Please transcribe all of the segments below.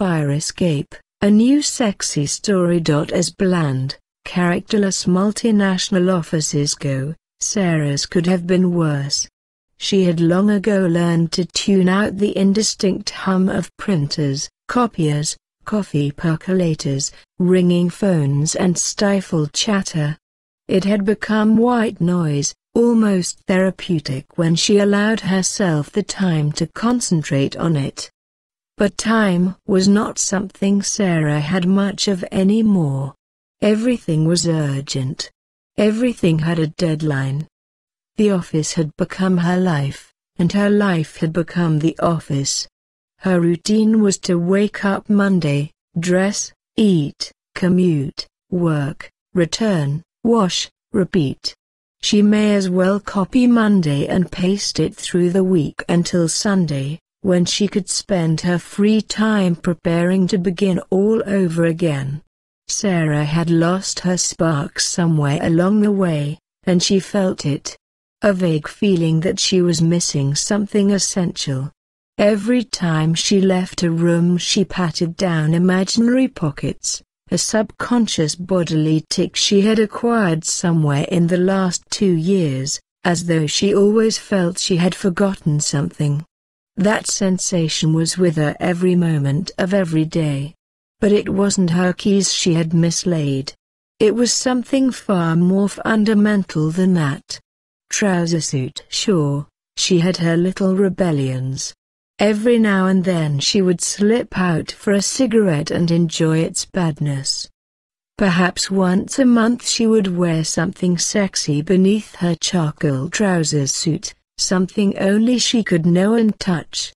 fire escape, a new sexy story. As bland, characterless multinational offices go, Sarah's could have been worse. She had long ago learned to tune out the indistinct hum of printers, copiers, coffee percolators, ringing phones and stifled chatter. It had become white noise, almost therapeutic when she allowed herself the time to concentrate on it. But time was not something Sarah had much of anymore. Everything was urgent. Everything had a deadline. The office had become her life, and her life had become the office. Her routine was to wake up Monday, dress, eat, commute, work, return, wash, repeat. She may as well copy Monday and paste it through the week until Sunday, when she could spend her free time preparing to begin all over again. Sarah had lost her spark somewhere along the way, and she felt it a vague feeling that she was missing something essential. Every time she left a room she patted down imaginary pockets, a subconscious bodily tic she had acquired somewhere in the last two years, as though she always felt she had forgotten something. That sensation was with her every moment of every day. But it wasn't her keys she had mislaid. It was something far more fundamental than that trouser suit. Sure, she had her little rebellions. Every now and then she would slip out for a cigarette and enjoy its badness. Perhaps once a month she would wear something sexy beneath her charcoal trousers suit, something only she could know and touch.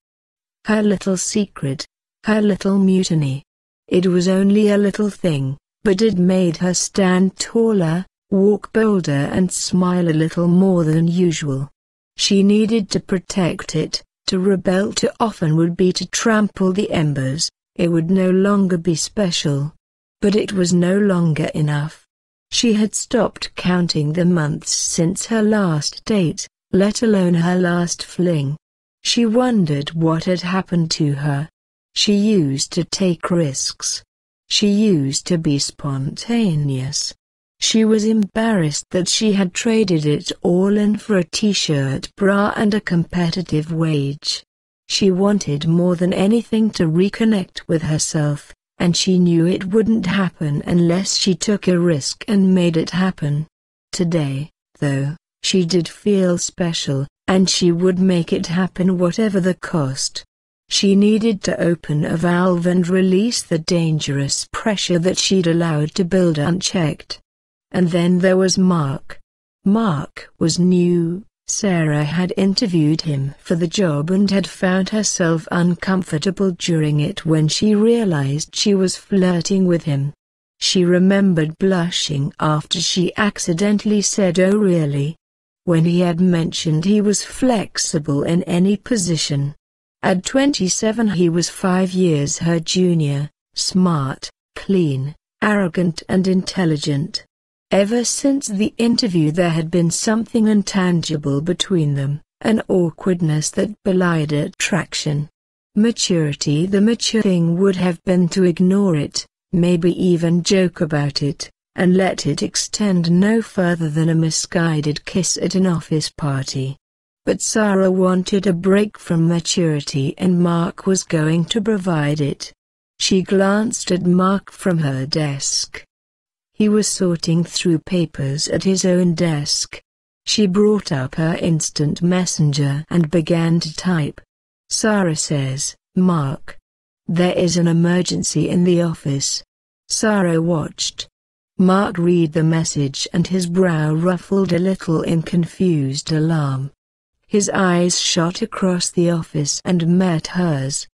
Her little secret, her little mutiny. It was only a little thing, but it made her stand taller, walk bolder and smile a little more than usual. She needed to protect it, to rebel too often would be to trample the embers, it would no longer be special. But it was no longer enough. She had stopped counting the months since her last date, let alone her last fling. She wondered what had happened to her. She used to take risks. She used to be spontaneous. She was embarrassed that she had traded it all in for a t-shirt bra and a competitive wage. She wanted more than anything to reconnect with herself, and she knew it wouldn't happen unless she took a risk and made it happen. Today, though, she did feel special, and she would make it happen whatever the cost. She needed to open a valve and release the dangerous pressure that she'd allowed to build unchecked. And then there was Mark. Mark was new, Sarah had interviewed him for the job and had found herself uncomfortable during it when she realized she was flirting with him. She remembered blushing after she accidentally said oh really? When he had mentioned he was flexible in any position. At 27 he was five years her junior, smart, clean, arrogant and intelligent. Ever since the interview there had been something intangible between them, an awkwardness that belied attraction. Maturity The mature thing would have been to ignore it, maybe even joke about it, and let it extend no further than a misguided kiss at an office party. But Sarah wanted a break from maturity and Mark was going to provide it. She glanced at Mark from her desk. He was sorting through papers at his own desk. She brought up her instant messenger and began to type. Sarah says, Mark. There is an emergency in the office. Sarah watched. Mark read the message and his brow ruffled a little in confused alarm. His eyes shot across the office and met hers.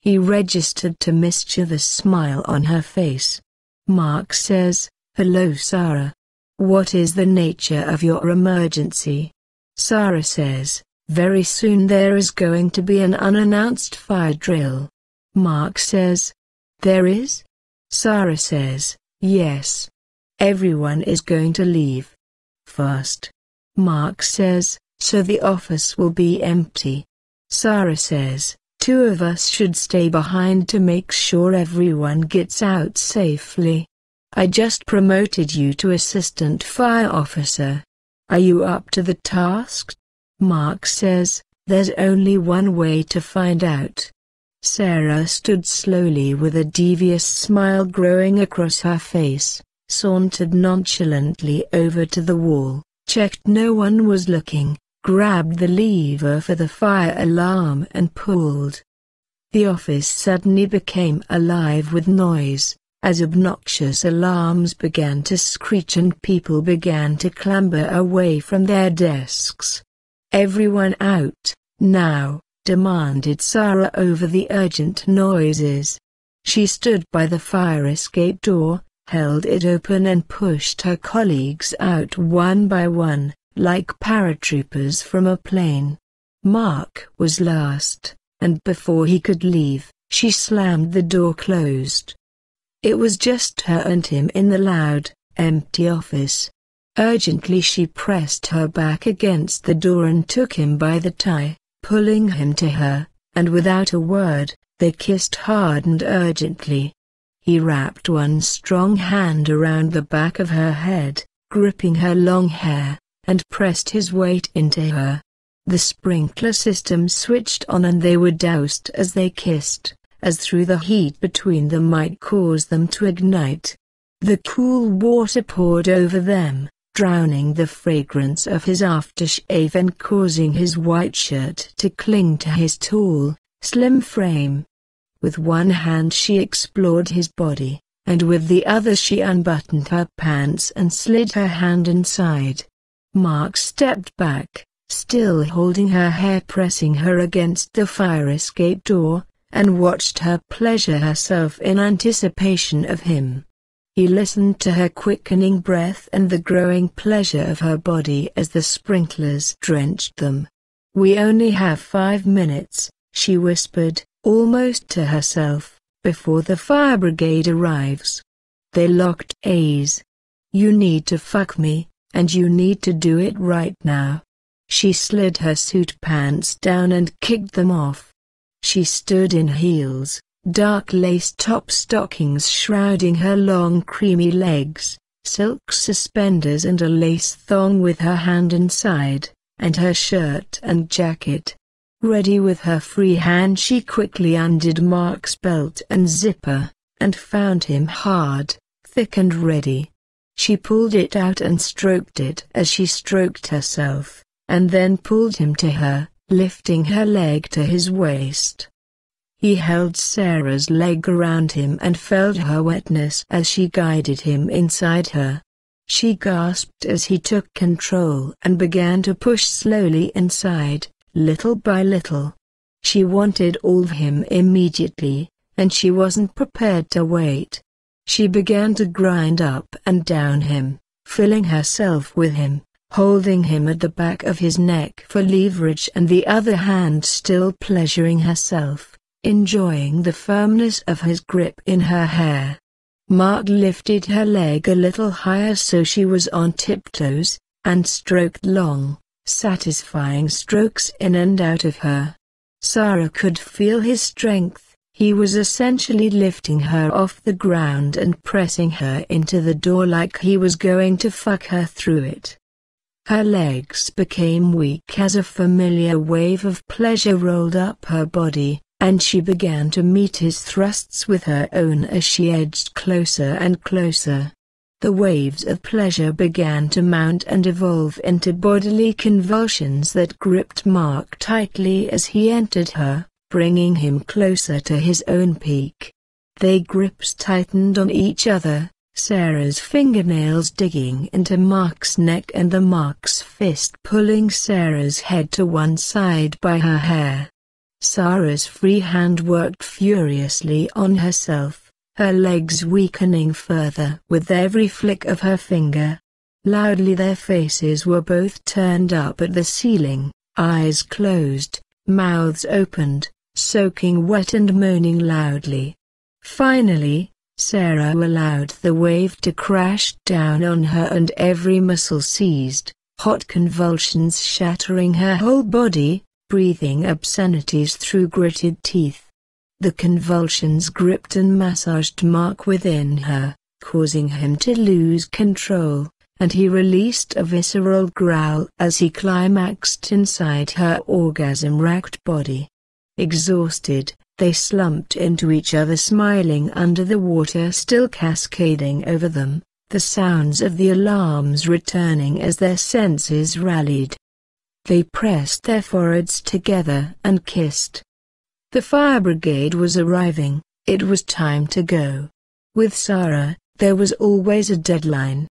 He registered to mischievous smile on her face. Mark says, Hello Sarah. What is the nature of your emergency? Sarah says, very soon there is going to be an unannounced fire drill. Mark says, there is? Sarah says, yes. Everyone is going to leave. First. Mark says, so the office will be empty. Sarah says, Two of us should stay behind to make sure everyone gets out safely. I just promoted you to assistant fire officer. Are you up to the task? Mark says, there's only one way to find out. Sarah stood slowly with a devious smile growing across her face, sauntered nonchalantly over to the wall, checked no one was looking, grabbed the lever for the fire alarm and pulled. The office suddenly became alive with noise, as obnoxious alarms began to screech and people began to clamber away from their desks. Everyone out, now, demanded Sarah over the urgent noises. She stood by the fire escape door, held it open and pushed her colleagues out one by one, like paratroopers from a plane. Mark was last, and before he could leave, she slammed the door closed. It was just her and him in the loud, empty office. Urgently she pressed her back against the door and took him by the tie, pulling him to her, and without a word, they kissed hard and urgently. He wrapped one strong hand around the back of her head, gripping her long hair, and pressed his weight into her. The sprinkler system switched on and they were doused as they kissed, as through the heat between them might cause them to ignite. The cool water poured over them, drowning the fragrance of his aftershave and causing his white shirt to cling to his tall, slim frame. With one hand she explored his body, and with the other she unbuttoned her pants and slid her hand inside. Mark stepped back, still holding her hair pressing her against the fire escape door, and watched her pleasure herself in anticipation of him. He listened to her quickening breath and the growing pleasure of her body as the sprinklers drenched them. We only have five minutes, she whispered, almost to herself, before the fire brigade arrives. They locked A's. You need to fuck me, and you need to do it right now. She slid her suit pants down and kicked them off. She stood in heels, dark lace top stockings shrouding her long creamy legs, silk suspenders and a lace thong with her hand inside, and her shirt and jacket. Ready with her free hand she quickly undid Mark's belt and zipper, and found him hard, thick and ready. She pulled it out and stroked it as she stroked herself, and then pulled him to her, lifting her leg to his waist. He held Sarah's leg around him and felt her wetness as she guided him inside her. She gasped as he took control and began to push slowly inside, little by little. She wanted all of him immediately, and she wasn't prepared to wait. She began to grind up and down him, filling herself with him, holding him at the back of his neck for leverage and the other hand still pleasuring herself enjoying the firmness of his grip in her hair. Mark lifted her leg a little higher so she was on tiptoes, and stroked long, satisfying strokes in and out of her. Sarah could feel his strength, he was essentially lifting her off the ground and pressing her into the door like he was going to fuck her through it. Her legs became weak as a familiar wave of pleasure rolled up her body, and she began to meet his thrusts with her own as she edged closer and closer. The waves of pleasure began to mount and evolve into bodily convulsions that gripped Mark tightly as he entered her, bringing him closer to his own peak. Their grips tightened on each other, Sarah's fingernails digging into Mark's neck and the Mark's fist pulling Sarah's head to one side by her hair. Sarah's free hand worked furiously on herself, her legs weakening further with every flick of her finger. Loudly their faces were both turned up at the ceiling, eyes closed, mouths opened, soaking wet and moaning loudly. Finally, Sarah allowed the wave to crash down on her and every muscle seized, hot convulsions shattering her whole body, breathing obscenities through gritted teeth. The convulsions gripped and massaged Mark within her, causing him to lose control, and he released a visceral growl as he climaxed inside her orgasm-racked body. Exhausted, they slumped into each other smiling under the water still cascading over them, the sounds of the alarms returning as their senses rallied. They pressed their foreheads together and kissed. The fire brigade was arriving, it was time to go. With Sarah, there was always a deadline.